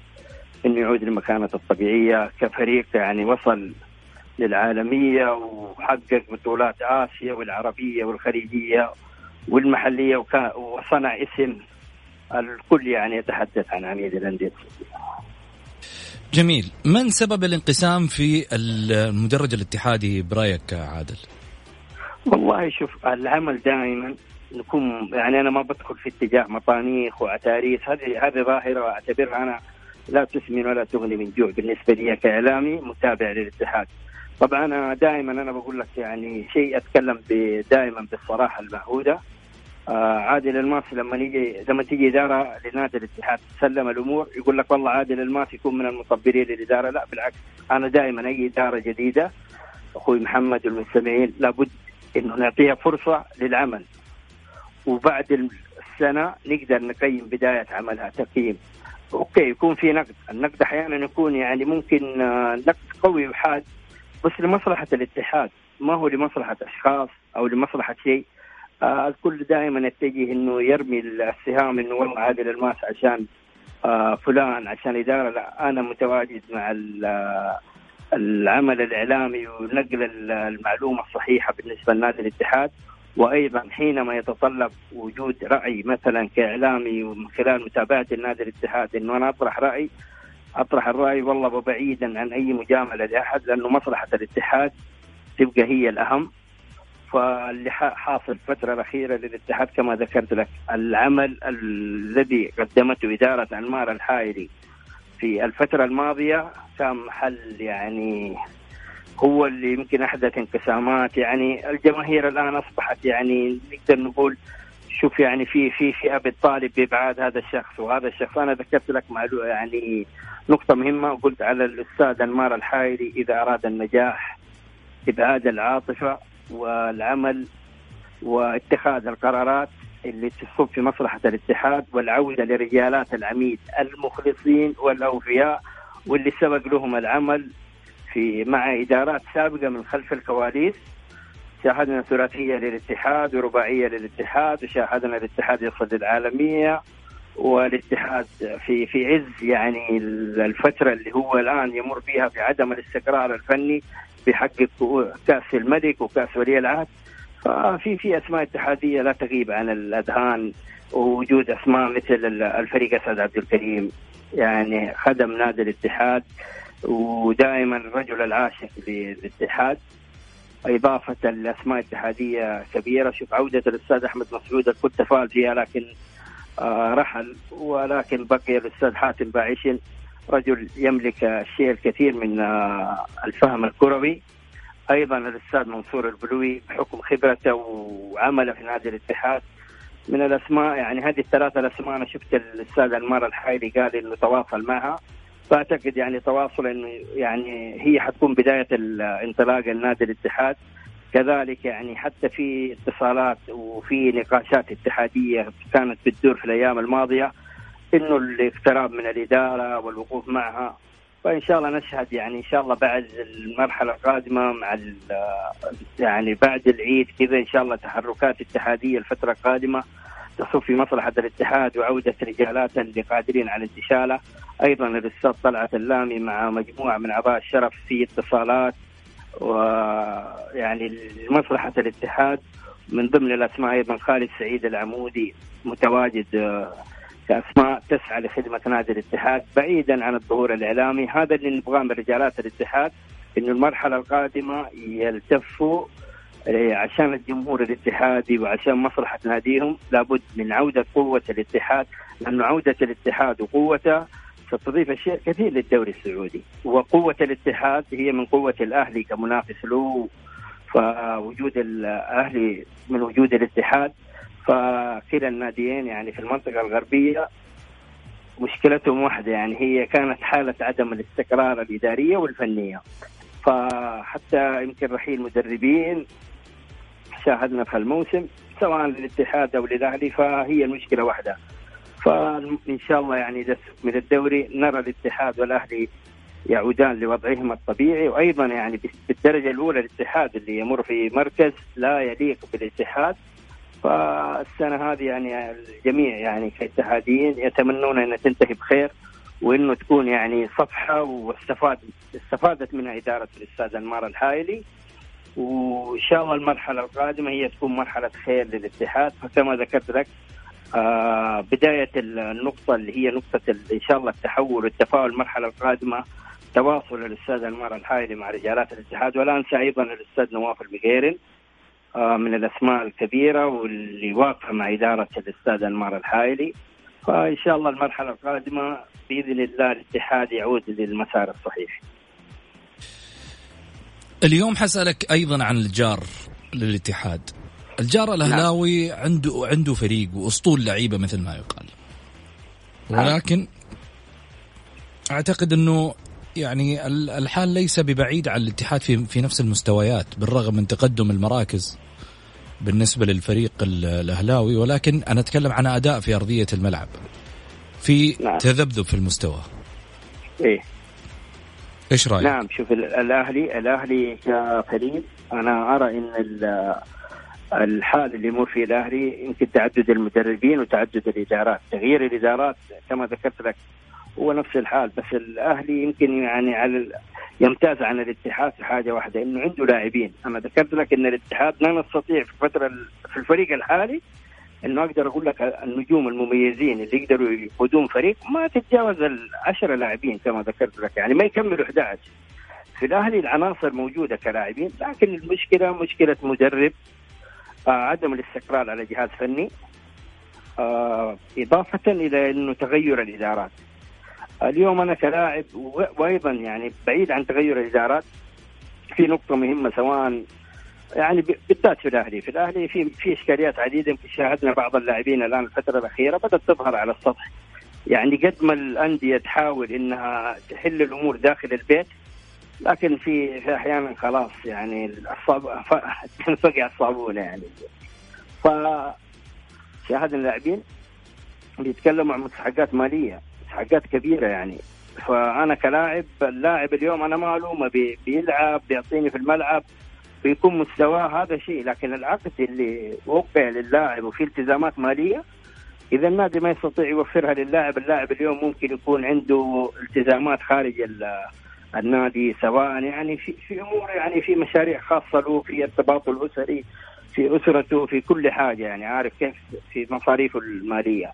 انه يعود لمكانته الطبيعية كفريق يعني وصل للعالمية وحقق بطولات آسيا والعربية والخليجية والمحلية وصنع اسم الكل يعني يتحدث عن عميد الأندية. جميل. من سبب الانقسام في المدرج الاتحادي برايك عادل؟ والله شوف العمل دائما نكون يعني أنا ما بدخل في اتجاه مطانيخ وعتاريس. هذه هذه ظاهرة أعتبرها أنا لا تسمن ولا تغني من جوع. بالنسبة لي كإعلامي متابع للاتحاد. طبعا دائما أنا بقول لك يعني شيء أتكلم دائما بالصراحة المعهودة. آه عادل الماسي لما يجي لما تيجي إدارة لنادي الاتحاد تسلم الأمور يقول لك والله عادل الماسي يكون من المطبرين للإدارة. لا بالعكس. أنا دائما أي إدارة جديدة أخوي محمد والمستمعين لابد إنه نعطيها فرصة للعمل. وبعد السنة نقدر نقيم بداية عملها تقييم. okay يكون في نقد، النقد أحيانا يكون يعني ممكن آه، نقد قوي وحاد بس لمصلحة الاتحاد. ما هو لمصلحة أشخاص أو لمصلحة شيء. آه الكل دائما يتجه إنه يرمي السهام إنه والله عادل الماس عشان آه فلان عشان إدارة. لا أنا متواجد مع آه، العمل الإعلامي ونقل المعلومة الصحيحة بالنسبة لنادي الاتحاد. وأيضا حينما يتطلب وجود رأي مثلا كإعلامي ومن خلال متابعة النادي الاتحاد إنه أنا أطرح رأي أطرح الرأي والله بعيدا عن أي مجاملة لأحد لأنه مصلحة الاتحاد تبقى هي الأهم. فاللي حاصل الفترة الأخيرة للاتحاد كما ذكرت لك العمل الذي قدمته إدارة أنمار الحائري في الفترة الماضية كان محل يعني هو اللي يمكن أحدث انقسامات. يعني الجماهير الآن أصبحت يعني نقدر نقول شوف يعني في في فئة بتطالب بإبعاد هذا الشخص وهذا الشخص أنا ذكرت لك معلومه يعني نقطة مهمة وقلت على الأستاذ أنمار الحائري إذا أراد النجاح إبعاد العاطفة والعمل واتخاذ القرارات اللي تصب في مصلحة الاتحاد والعودة لرجالات العميد المخلصين والأوفياء واللي سبق لهم العمل في مع إدارات سابقة من خلف الكواليس. شاهدنا ثلاثية للاتحاد ورباعية للاتحاد وشاهدنا الاتحاد يصل للعالمية والاتحاد في في عز يعني الفترة اللي هو الآن يمر فيها في عدم الاستقرار الفني بيحقق كأس الملك وكأس ولي العهد. ففي في أسماء اتحادية لا تغيب عن الأذهان ووجود أسماء مثل الفريق أسعد عبد الكريم. يعني خدم نادي الاتحاد ودائما الرجل العاشق للاتحاد إضافة الأسماء الاتحادية كبيرة. شوف عودة الأستاذ أحمد مسعود كنت تفائل فيها لكن آه، رحل ولكن بقي الأستاذ حاتم باعشن رجل يملك الشيء الكثير من آه، الفهم الكروي. أيضا الأستاذ منصور البلوي بحكم خبرته وعمله في نادي الاتحاد. من الأسماء يعني هذه الثلاثة الأسماء أنا شفت الأستاذ ألمار الحايلي قال إنه تواصل معها. فأعتقد يعني تواصل انه يعني هي حتكون بداية الانطلاق النادي الاتحاد. كذلك يعني حتى في اتصالات وفي نقاشات اتحادية كانت بتدور في الأيام الماضية إنه الاقتراب من الإدارة والوقوف معها. فإن شاء الله نشهد يعني إن شاء الله بعد المرحلة القادمة مع يعني بعد العيد كذا إن شاء الله تحركات اتحادية الفترة القادمة. تصب في مصلحة الاتحاد وعودة رجالاته اللي قادرين على انتشاله. أيضا الأستاذ طلعت اللامي مع مجموعة من أعضاء الشرف في اتصالات ويعني لمصلحة الاتحاد. من ضمن الأسماء أيضا خالد سعيد العمودي متواجد آه، كاسماء تسعى لخدمة نادي الاتحاد. بعيدا عن الظهور الإعلامي هذا اللي نبغاه من رجالات الاتحاد إنه المرحلة القادمة يلتفوا آه، عشان الجمهور الاتحادي وعشان مصلحة ناديهم لابد من عودة قوة الاتحاد لأنه عودة الاتحاد وقوته ستضيف أشياء كثير للدوري السعودي. وقوة الاتحاد هي من قوة الأهلي كمنافس له فوجود الأهلي من وجود الاتحاد. فكلا الناديين يعني في المنطقة الغربية مشكلتهم واحدة يعني هي كانت حالة عدم الاستقرار الإدارية والفنية. فحتى يمكن رحيل مدربين شاهدنا في الموسم سواء للاتحاد أو للأهلي فهي المشكلة واحدة. فإن شاء الله يعني إذا من الدوري نرى الاتحاد والأهلي يعودان لوضعهما الطبيعي وأيضا يعني بالدرجة الأولى الاتحاد اللي يمر في مركز لا يليق بالاتحاد. فالسنة هذه يعني الجميع يعني كاتحاديين يتمنون إنها تنتهي بخير وإنه تكون يعني صفحة واستفاد استفادت منها إدارة الأستاذ انمار الحايلي. وان شاء الله المرحلة القادمة هي تكون مرحلة خير للاتحاد. فكما ذكرت لك آه بداية النقطة اللي هي نقطة إن شاء الله التحول والتفاؤل المرحلة القادمة تواصل الأستاذ انمار الحايلي مع رجالات الاتحاد. ولا انسى أيضا الأستاذ نواف المقيرن آه من الأسماء الكبيرة واللي واقفة مع إدارة الأستاذ انمار الحايلي. فإن شاء الله المرحلة القادمة بإذن الله الاتحاد يعود للمسار الصحيح. اليوم حسألك أيضا عن الجار للاتحاد. الجار الأهلاوي نعم. عنده عنده فريق وأسطول لعيبة مثل ما يقال. ولكن أعتقد أنه يعني الحال ليس ببعيد عن الاتحاد في في نفس المستويات بالرغم من تقدم المراكز بالنسبة للفريق الأهلاوي. ولكن أنا أتكلم عن أداء في أرضية الملعب. في نعم. تذبذب في المستوى. إيه. إيش رأيك؟ نعم شوف الأهلي الأهلي كفريق أنا أرى إن الحال اللي يمر فيه الأهلي يمكن تعدد المدربين وتعدد الإدارات، تغيير الإدارات كما ذكرت لك هو نفس الحال بس الأهلي يمكن يعني على يمتاز عن الاتحاد في حاجة واحدة إنه عنده لاعبين، أنا ذكرت لك إن الاتحاد لا نستطيع في الفترة في الفريق الحالي إنه أقدر أقول لك النجوم المميزين اللي يقدروا يقودون فريق ما تتجاوز العشرة لاعبين كما ذكرت لك. يعني ما يكملوا 11 في الأهلي العناصر موجودة كلاعبين لكن المشكلة مشكلة مدرب آه عدم الاستقرار على جهاز فني آه إضافة إلى إنه تغير الإدارات. اليوم أنا كلاعب وأيضا يعني بعيد عن تغير الإدارات في نقطة مهمة سواء يعني بالذات في الأهلي، في الأهلي في في إشكاليات عديدة يمكن شاهدنا بعض اللاعبين الآن الفترة الأخيرة بدأت تظهر على السطح. يعني قد ما الأندية تحاول إنها تحل الأمور داخل البيت لكن في في أحيانا خلاص يعني الصعب تنفقع الصابونة يعني. ف شاهدنا اللاعبين بيتكلموا عن مستحقات مالية، مستحقات كبيرة يعني. فأنا كلاعب اللاعب اليوم أنا ما ألومه بيلعب بيعطيني في الملعب بيكون مستواه هذا شيء لكن العقد اللي وقع للاعب وفي التزامات مالية إذا النادي ما يستطيع يوفرها للاعب اللاعب اليوم ممكن يكون عنده التزامات خارج النادي سواء يعني في في أمور يعني في مشاريع خاصة له في ارتباطه الأسري في أسرته في كل حاجة يعني عارف كيف؟ في مصاريفه المالية.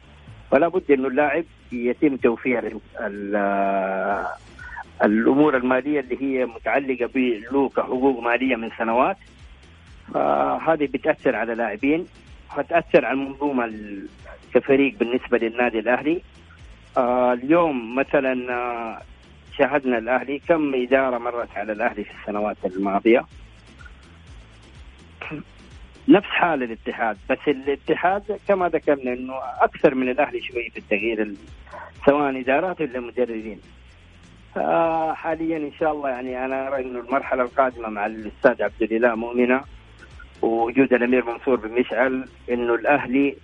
فلا بد إنه اللاعب يتم توفير الأمور المالية اللي هي متعلقة به كحقوق مالية من سنوات فهذه بتأثر على لاعبين فتاثر على المنظومه كفريق بالنسبة للنادي الأهلي. آه اليوم مثلا آه شاهدنا الأهلي كم إدارة مرت على الأهلي في السنوات الماضية. نفس حال الاتحاد بس الاتحاد كما ذكرنا إنه أكثر من الأهلي شوي في التغيير سواء إدارات ولا مدربين. حاليا إن شاء الله يعني أنا ارى انه المرحلة القادمة مع الأستاذ عبد الإله مؤمنة ووجود الأمير منصور بن مشعل إنه الأهلي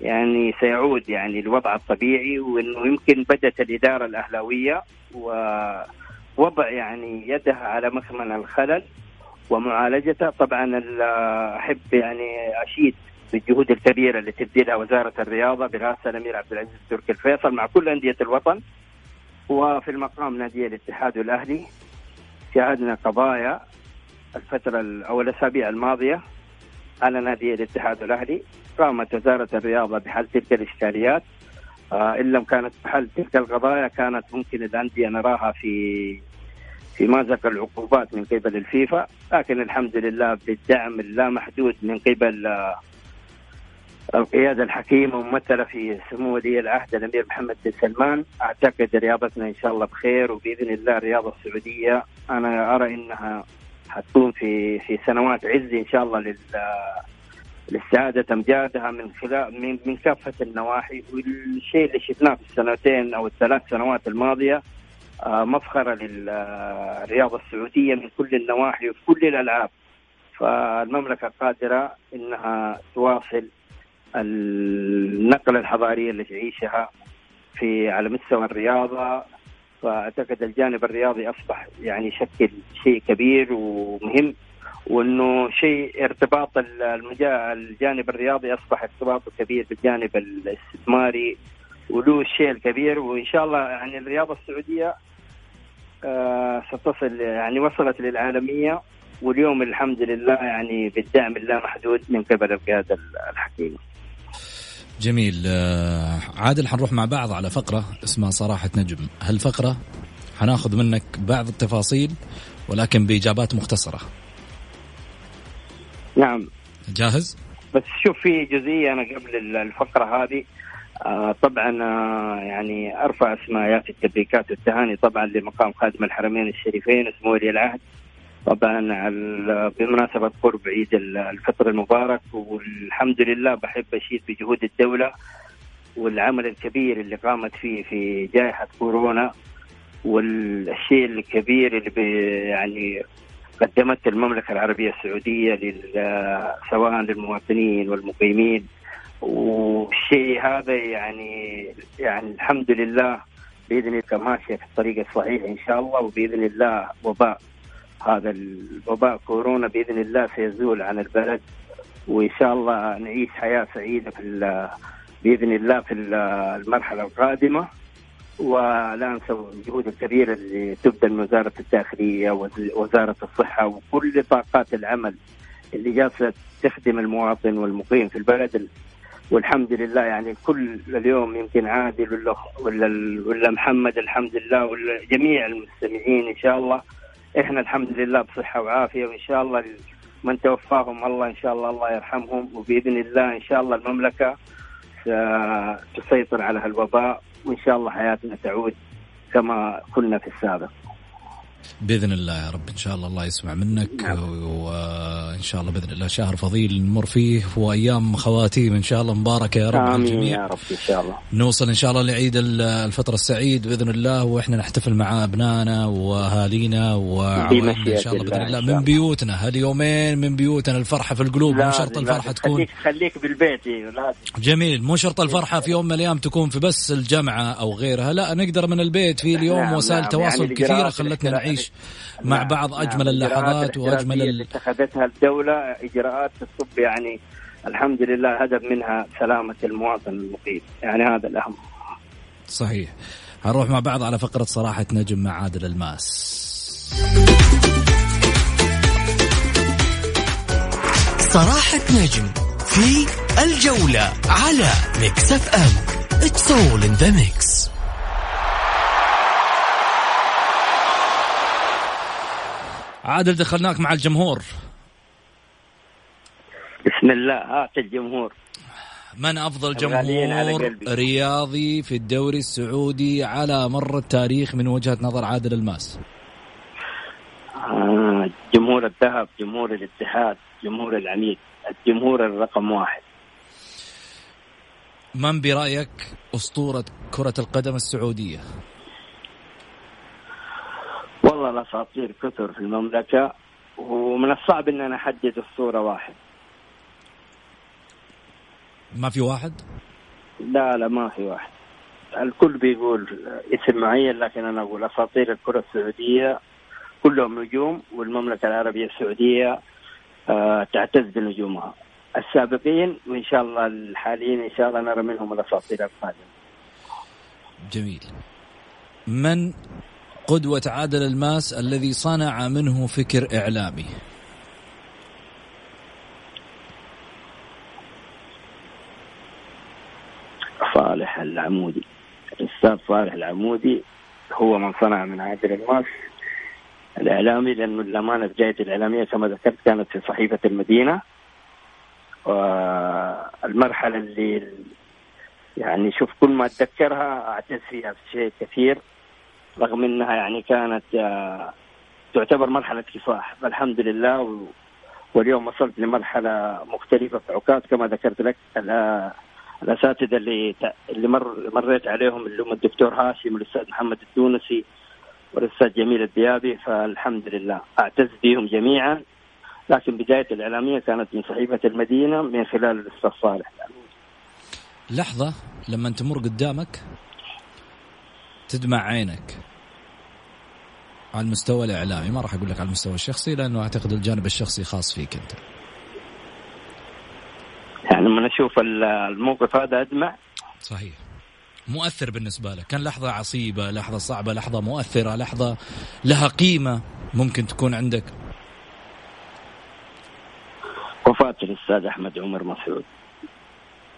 يعني سيعود يعني الوضع الطبيعي وإنه يمكن بدات الإدارة الأهلاوية ووضع يعني يدها على مكمن الخلل ومعالجته. طبعا احب يعني أشيد بالجهود الكبيرة اللي تبذلها وزارة الرياضة برئاسه الأمير عبد العزيز تركي الفيصل مع كل أندية الوطن. وفي المقام نادي الاتحاد والاهلي شاهدنا قضايا الفترة أو الأسابيع الماضية على نادي الاتحاد والاهلي قامت وزارة الرياضة بحل تلك الإشكاليات. آه إن لم كانت بحل تلك القضايا كانت ممكن الأندية نراها في في مازق العقوبات من قبل الفيفا. لكن الحمد لله بالدعم اللامحدود من قبل آه، القيادة الحكيمة ممثلة في سمو ولي العهد الأمير محمد بن سلمان. أعتقد رياضتنا إن شاء الله بخير وبإذن الله الرياضة السعودية أنا أرى إنها حتكون في في سنوات عز إن شاء الله لل لاستعادة أمجادها من خلال من, من كافة النواحي. والشيء اللي شفناه في السنتين أو الثلاث سنوات الماضية آه، مفخرة للرياضة السعودية من كل النواحي وفي كل الألعاب. فالمملكة قادرة أنها تواصل النقلة الحضارية اللي تعيشها في على مستوى الرياضة فأعتقد الجانب الرياضي أصبح يعني يشكل شيء كبير ومهم وإنه شيء ارتباط الجانب الرياضي أصبح ارتباطه كبير بالجانب الاستثماري وله الشيء الكبير وإن شاء الله يعني الرياضة السعودية آه ستصل يعني وصلت للعالمية واليوم الحمد لله يعني بالدعم اللامحدود من قبل القيادة الحكيمة. جميل آه عادل حنروح مع بعض على فقرة اسمها صراحة نجم، هالفقره حناخذ منك بعض التفاصيل ولكن بإجابات مختصرة. نعم. جاهز؟ بس شوف في جزئية أنا قبل الفقرة هذه آه طبعا آه يعني أرفع اسماء يافي التبريكات والتهاني طبعا لمقام خادم الحرمين الشريفين اسمه ولي العهد طبعا بمناسبة قرب عيد الفطر المبارك والحمد لله بحب أشيد بجهود الدولة والعمل الكبير اللي قامت فيه في جائحة كورونا والشيء الكبير اللي يعني قدمت المملكة العربية السعودية سواء للمواطنين والمقيمين. والشيء هذا يعني يعني الحمد لله بإذن الله ماشيه في الطريق الصحيح إن شاء الله وبإذن الله وباء. هذا الوباء كورونا بإذن الله سيزول عن البلد وإن شاء الله نعيش حياة سعيدة في بإذن الله في المرحلة القادمة. ولا ننسى الجهود الكبيرة اللي تبذل وزارة الداخلية ووزاره الصحة وكل طاقات العمل اللي جالسة تخدم المواطن والمقيم في البلد. والحمد لله يعني كل اليوم يمكن عادل ولا ولا, ولا محمد الحمد لله ولا جميع المستمعين إن شاء الله. إحنا الحمد لله بصحة وعافية وإن شاء الله من توفاهم الله إن شاء الله الله يرحمهم وبإذن الله إن شاء الله المملكة ستسيطر على هالوباء وإن شاء الله حياتنا تعود كما كنا في السابق. بإذن الله يا رب. إن شاء الله الله يسمع منك. نعم. وإن شاء الله بإذن الله شهر فضيل نمر فيه وأيام خواتيم. إن شاء الله مباركة يا رب آمين. يا رب إن شاء الله. نوصل إن شاء الله لعيد الفطر السعيد بإذن الله. وإحنا نحتفل مع أبنائنا وأهالينا وعوائلنا إن شاء الله بإذن الله من بيوتنا هاليومين من بيوتنا الفرحة في القلوب مو شرط الفرحة تكون. خليك خليك بالبيت لازم جميل. مو شرط الفرحة في يوم من الأيام تكون في بس الجامعة أو غيرها. لا نقدر من البيت في اليوم نعم وسائل نعم. تواصل يعني كثيرة خلتنا نعيش مع نعم، بعض أجمل نعم اللحظات وأجمل اللي اتخذتها الدولة إجراءات تصب يعني الحمد لله هدف منها سلامة المواطن المقيم. يعني هذا الأهم. صحيح. هنروح مع بعض على فقرة صراحة نجم مع عادل الماس. صراحة نجم في الجولة على Mix FM. It's all in the mix. عادل دخلناك مع الجمهور. بسم الله هات الجمهور. من أفضل جمهور. رياضي في الدوري السعودي على مر التاريخ من وجهة نظر عادل الماس؟ آه جمهور الذهب جمهور الاتحاد جمهور العميد الجمهور الرقم واحد. من برأيك أسطورة كرة القدم السعودية؟ والله الأساطير كثر في المملكة ومن الصعب إن أنا أحدد اسطوره واحد. ما في واحد؟ لا لا ما في واحد. الكل بيقول اسم معين لكن أنا أقول أساطير الكرة السعودية كلهم نجوم والمملكة العربية السعودية آه، تعتز بنجومها. السابقين وإن شاء الله الحاليين إن شاء الله نرى منهم الأساطير القادمة. جميل. من قدوة عادل الماس الذي صنع منه فكر إعلامي. صالح العمودي. الأستاذ صالح العمودي هو من صنع من عادل الماس الإعلامي لأنه الأمانة بدايه الإعلامية كما ذكرت كانت في صحيفة المدينة. والمرحلة اللي يعني شوف كل ما أتذكرها اعتز فيها في شيء كثير. رغم إنها يعني كانت آه، تعتبر مرحلة كفاح. فالحمد لله واليوم وصلت لمرحلة مختلفة في عكاظ كما ذكرت لك ال- الأساتذة اللي اللي مر مريت عليهم اللي هم الدكتور هاشم والأستاذ محمد التونسي والأستاذ جميل الديابي. فالحمد لله. أعتز بهم جميعا. لكن بداية الإعلامية كانت من صحيفة المدينة من خلال الأستاذ صالح. لحظة لما تمر قدامك تدمع عينك على المستوى الإعلامي. ما راح أقول لك على المستوى الشخصي لأنه أعتقد الجانب الشخصي خاص فيك أنت. يعني لما أشوف ال- الموقف هذا أدمع. صحيح. مؤثر بالنسبة لك. كان لحظة عصيبة لحظة صعبة لحظة مؤثرة لحظة لها قيمة ممكن تكون عندك. وفاة الأستاذ أحمد عمر مسعود.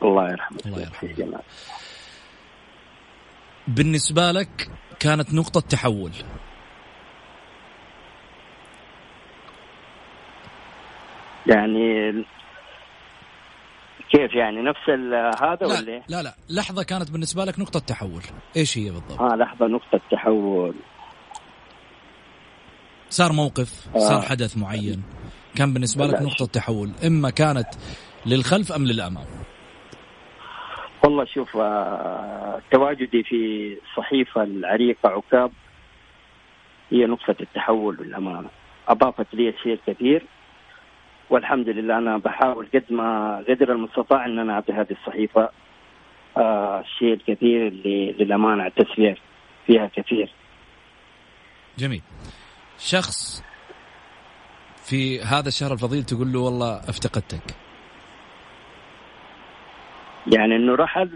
الله يرحمه. الله يرحمه. بالنسبة لك كانت نقطة تحول. يعني كيف يعني نفس هذا ولا لا, إيه؟ لا لا. لحظة كانت بالنسبة لك نقطة تحول. إيش هي بالضبط؟ آه لحظة نقطة تحول. صار موقف آه. صار حدث معين. كان بالنسبة لك نقطة تحول. إما كانت للخلف أم للأمام. والله شوف آه، تواجدي في الصحيفه العريقة عكاب هي نقطة التحول للامانه أضافت لي شيء كثير والحمد لله أنا بحاول قد ما قدر المستطاع إن أنا أعطي هذه الصحيفة آه الشيء الكثير اللي للأمانة اعتز فيها فيها كثير. جميل. شخص في هذا الشهر الفضيل تقول له والله افتقدتك. يعني إنه رحل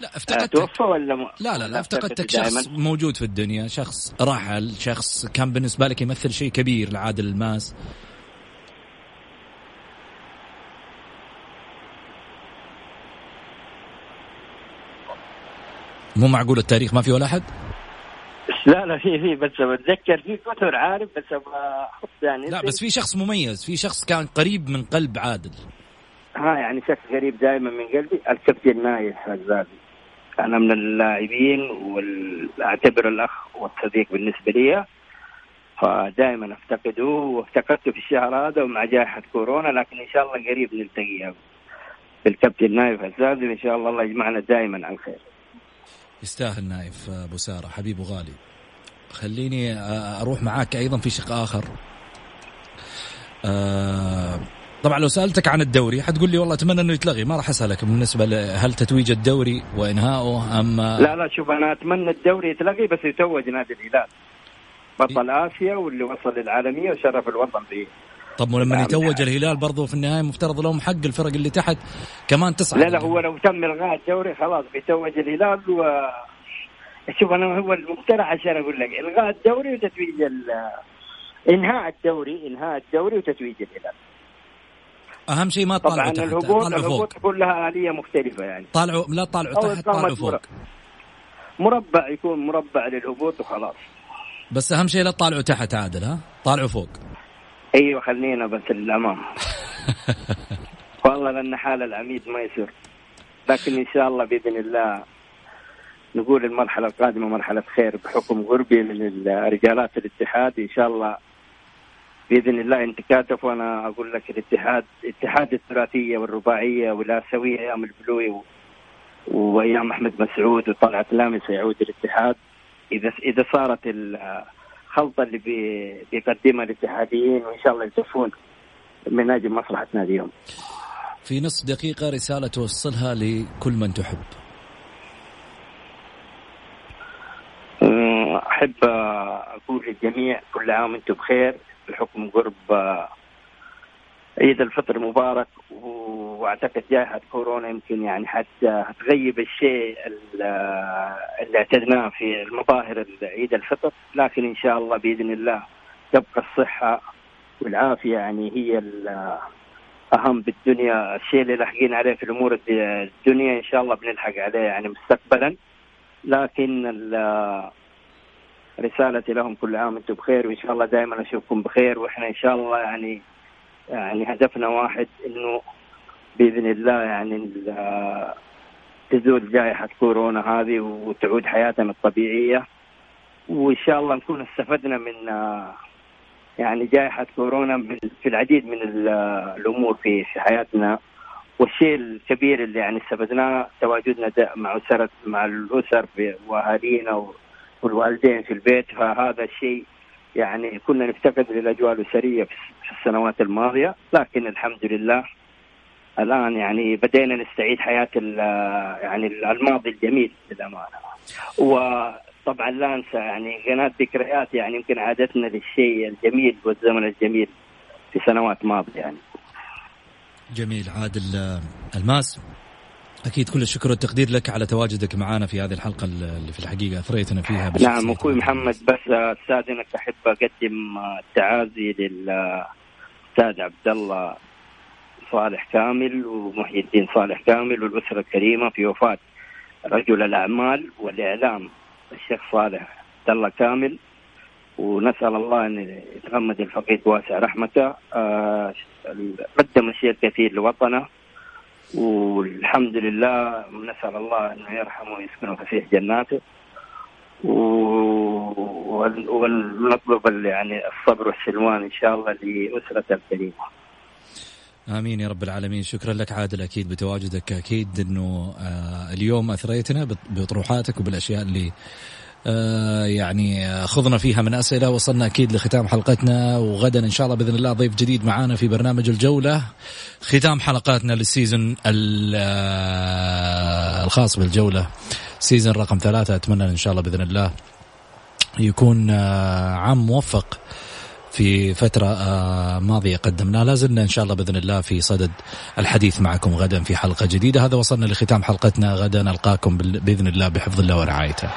لا افتقدتك. توفى ولا م... لا لا لا أفتقدتك؟ شخص موجود في الدنيا شخص رحل شخص كان بالنسبة لك يمثل شيء كبير لعادل الماس. مو معقول التاريخ؟ ما في ولا أحد؟ لا لا في في بس بتذكر في كثر عارف بس أبغى أحط يعني لا. بس في شخص مميز في شخص كان قريب من قلب عادل. ها يعني شخص غريب دائما من قلبي الكابتن نايف الزازي أنا من اللاعبين واعتبر الأخ والصديق بالنسبة لي. فدائما أفتقده وافتقدته في الشهر هذا ومع جائحة كورونا لكن إن شاء الله قريب نلتقي بالكابتن نايف الزازي وإن شاء الله الله يجمعنا دائما على الخير. يستاهل نايف أبو سارة حبيب وغالي. خليني آه، أروح معاك أيضا في شق آخر. آه، طبعا لو سألتك عن الدوري حتقول لي والله أتمنى إنه يتلغي ما راح أسألك بالنسبة هل تتويج الدوري وانهائه ام لا لا شوف أنا أتمنى الدوري يتلغي بس يتوج نادي الهلال. بطل آسيا واللي وصل للعالمية وشرف الوطن به طب ولما. يتوج الهلال برضه في النهاية مفترض لهم حق الفرق اللي تحت كمان تصعد لا لا هو لو تم إلغاء الدوري خلاص بيتوج الهلال و شوف أنا هو المقترح عشان أقول لك إلغاء الدوري وتتويج ال... إنهاء الدوري إنهاء الدوري وتتويج الهلال. أهم شيء ما طبعا طالعوا تحت الهبوط طالعوا فوق. الهبوط كلها آلية مختلفة يعني. طالعوا لا طالعوا تحت طالعوا فوق. مربع. مربع يكون مربع للهبوط وخلاص. بس أهم شيء لا تطالعوا تحت عادل ها؟ طالعوا فوق. أيوه خلينا بس للأمام. والله لأن حال العميد ما يصير لكن إن شاء الله بإذن الله نقول المرحلة القادمة مرحلة خير بحكم قربي من رجالات الاتحاد. إن شاء الله بإذن الله انتكاتف وأنا أقول لك الاتحاد اتحاد الثلاثية والرباعية والآسيوية أيام البلوي وأيام أحمد مسعود وطلعت لامي سيعود الاتحاد إذا إذا صارت الخلطه اللي بيقدمها الاتحاديين وإن شاء الله يلتفون من أجل مصلحه ناديهم. في نصف دقيقة رسالة توصلها لكل من تحب. أحب أقول للجميع كل عام وأنتم بخير بحكم قرب عيد الفطر مبارك وأعتقد جائحه كورونا يمكن يعني حتى هتغيب الشيء اللي اعتدناه في المظاهر عيد الفطر. لكن إن شاء الله بإذن الله تبقى الصحة والعافية يعني هي الاهم بالدنيا. الشيء اللي لاحقين عليه في الأمور الدنيا إن شاء الله بنلحق عليه يعني مستقبلا. لكن رسالتي لهم كل عام أنتم بخير وإن شاء الله دائما أشوفكم بخير. وإحنا إن شاء الله يعني يعني هدفنا واحد إنه بإذن الله يعني تزول جائحه كورونا هذه وتعود حياتنا الطبيعية. وإن شاء الله نكون استفدنا من يعني جائحة كورونا في العديد من الأمور في حياتنا. والشيء الكبير اللي يعني استفدناه تواجدنا مع اسر مع الأسر وأهالينا والوالدين في البيت فهذا الشيء يعني كنا نفتقد للأجواء الأسرية في السنوات الماضية. لكن الحمد لله الآن يعني بدينا نستعيد حياة يعني الماضي الجميل للأمانة. وطبعا لا أنسى يعني قناة ذكريات يعني يمكن عادتنا للشيء الجميل والزمن الجميل في سنوات ماضية يعني. جميل. عادل ألماس. أكيد كل الشكر والتقدير لك على تواجدك معنا في هذه الحلقة اللي في الحقيقة أثريتنا فيها نعم أخوي محمد بس استاذنك احب أقدم التعازي للاستاذ عبد الله صالح كامل ومحي الدين صالح كامل والأسرة الكريمة في وفاة رجل الأعمال والإعلام الشيخ صالح عبد الله كامل. ونسأل الله أن يتغمد الفقيد واسع رحمته. آه، قدم الشيء الكثير لوطنه. والحمد لله نسأل الله أنه يرحمه ويسكنه فسيح جناته. ونطلب يعني الصبر والسلوان إن شاء الله لاسرته الكريمه. آمين يا رب العالمين. شكرا لك عادل. أكيد بتواجدك أكيد إنه آه اليوم أثريتنا بطروحاتك وبالأشياء اللي يعني خضنا فيها من أسئلة. وصلنا أكيد لختام حلقتنا وغدا إن شاء الله بإذن الله ضيف جديد معانا في برنامج الجولة. ختام حلقاتنا لل season آه، الخاص بالجولة. season رقم ثلاثة أتمنى إن شاء الله بإذن الله يكون آه، عام موفق في فترة ماضية قدمناها. لا زلنا إن شاء الله بإذن الله في صدد الحديث معكم غدا في حلقة جديدة. هذا وصلنا لختام حلقتنا. غدا نلقاكم بإذن الله بحفظ الله ورعايته.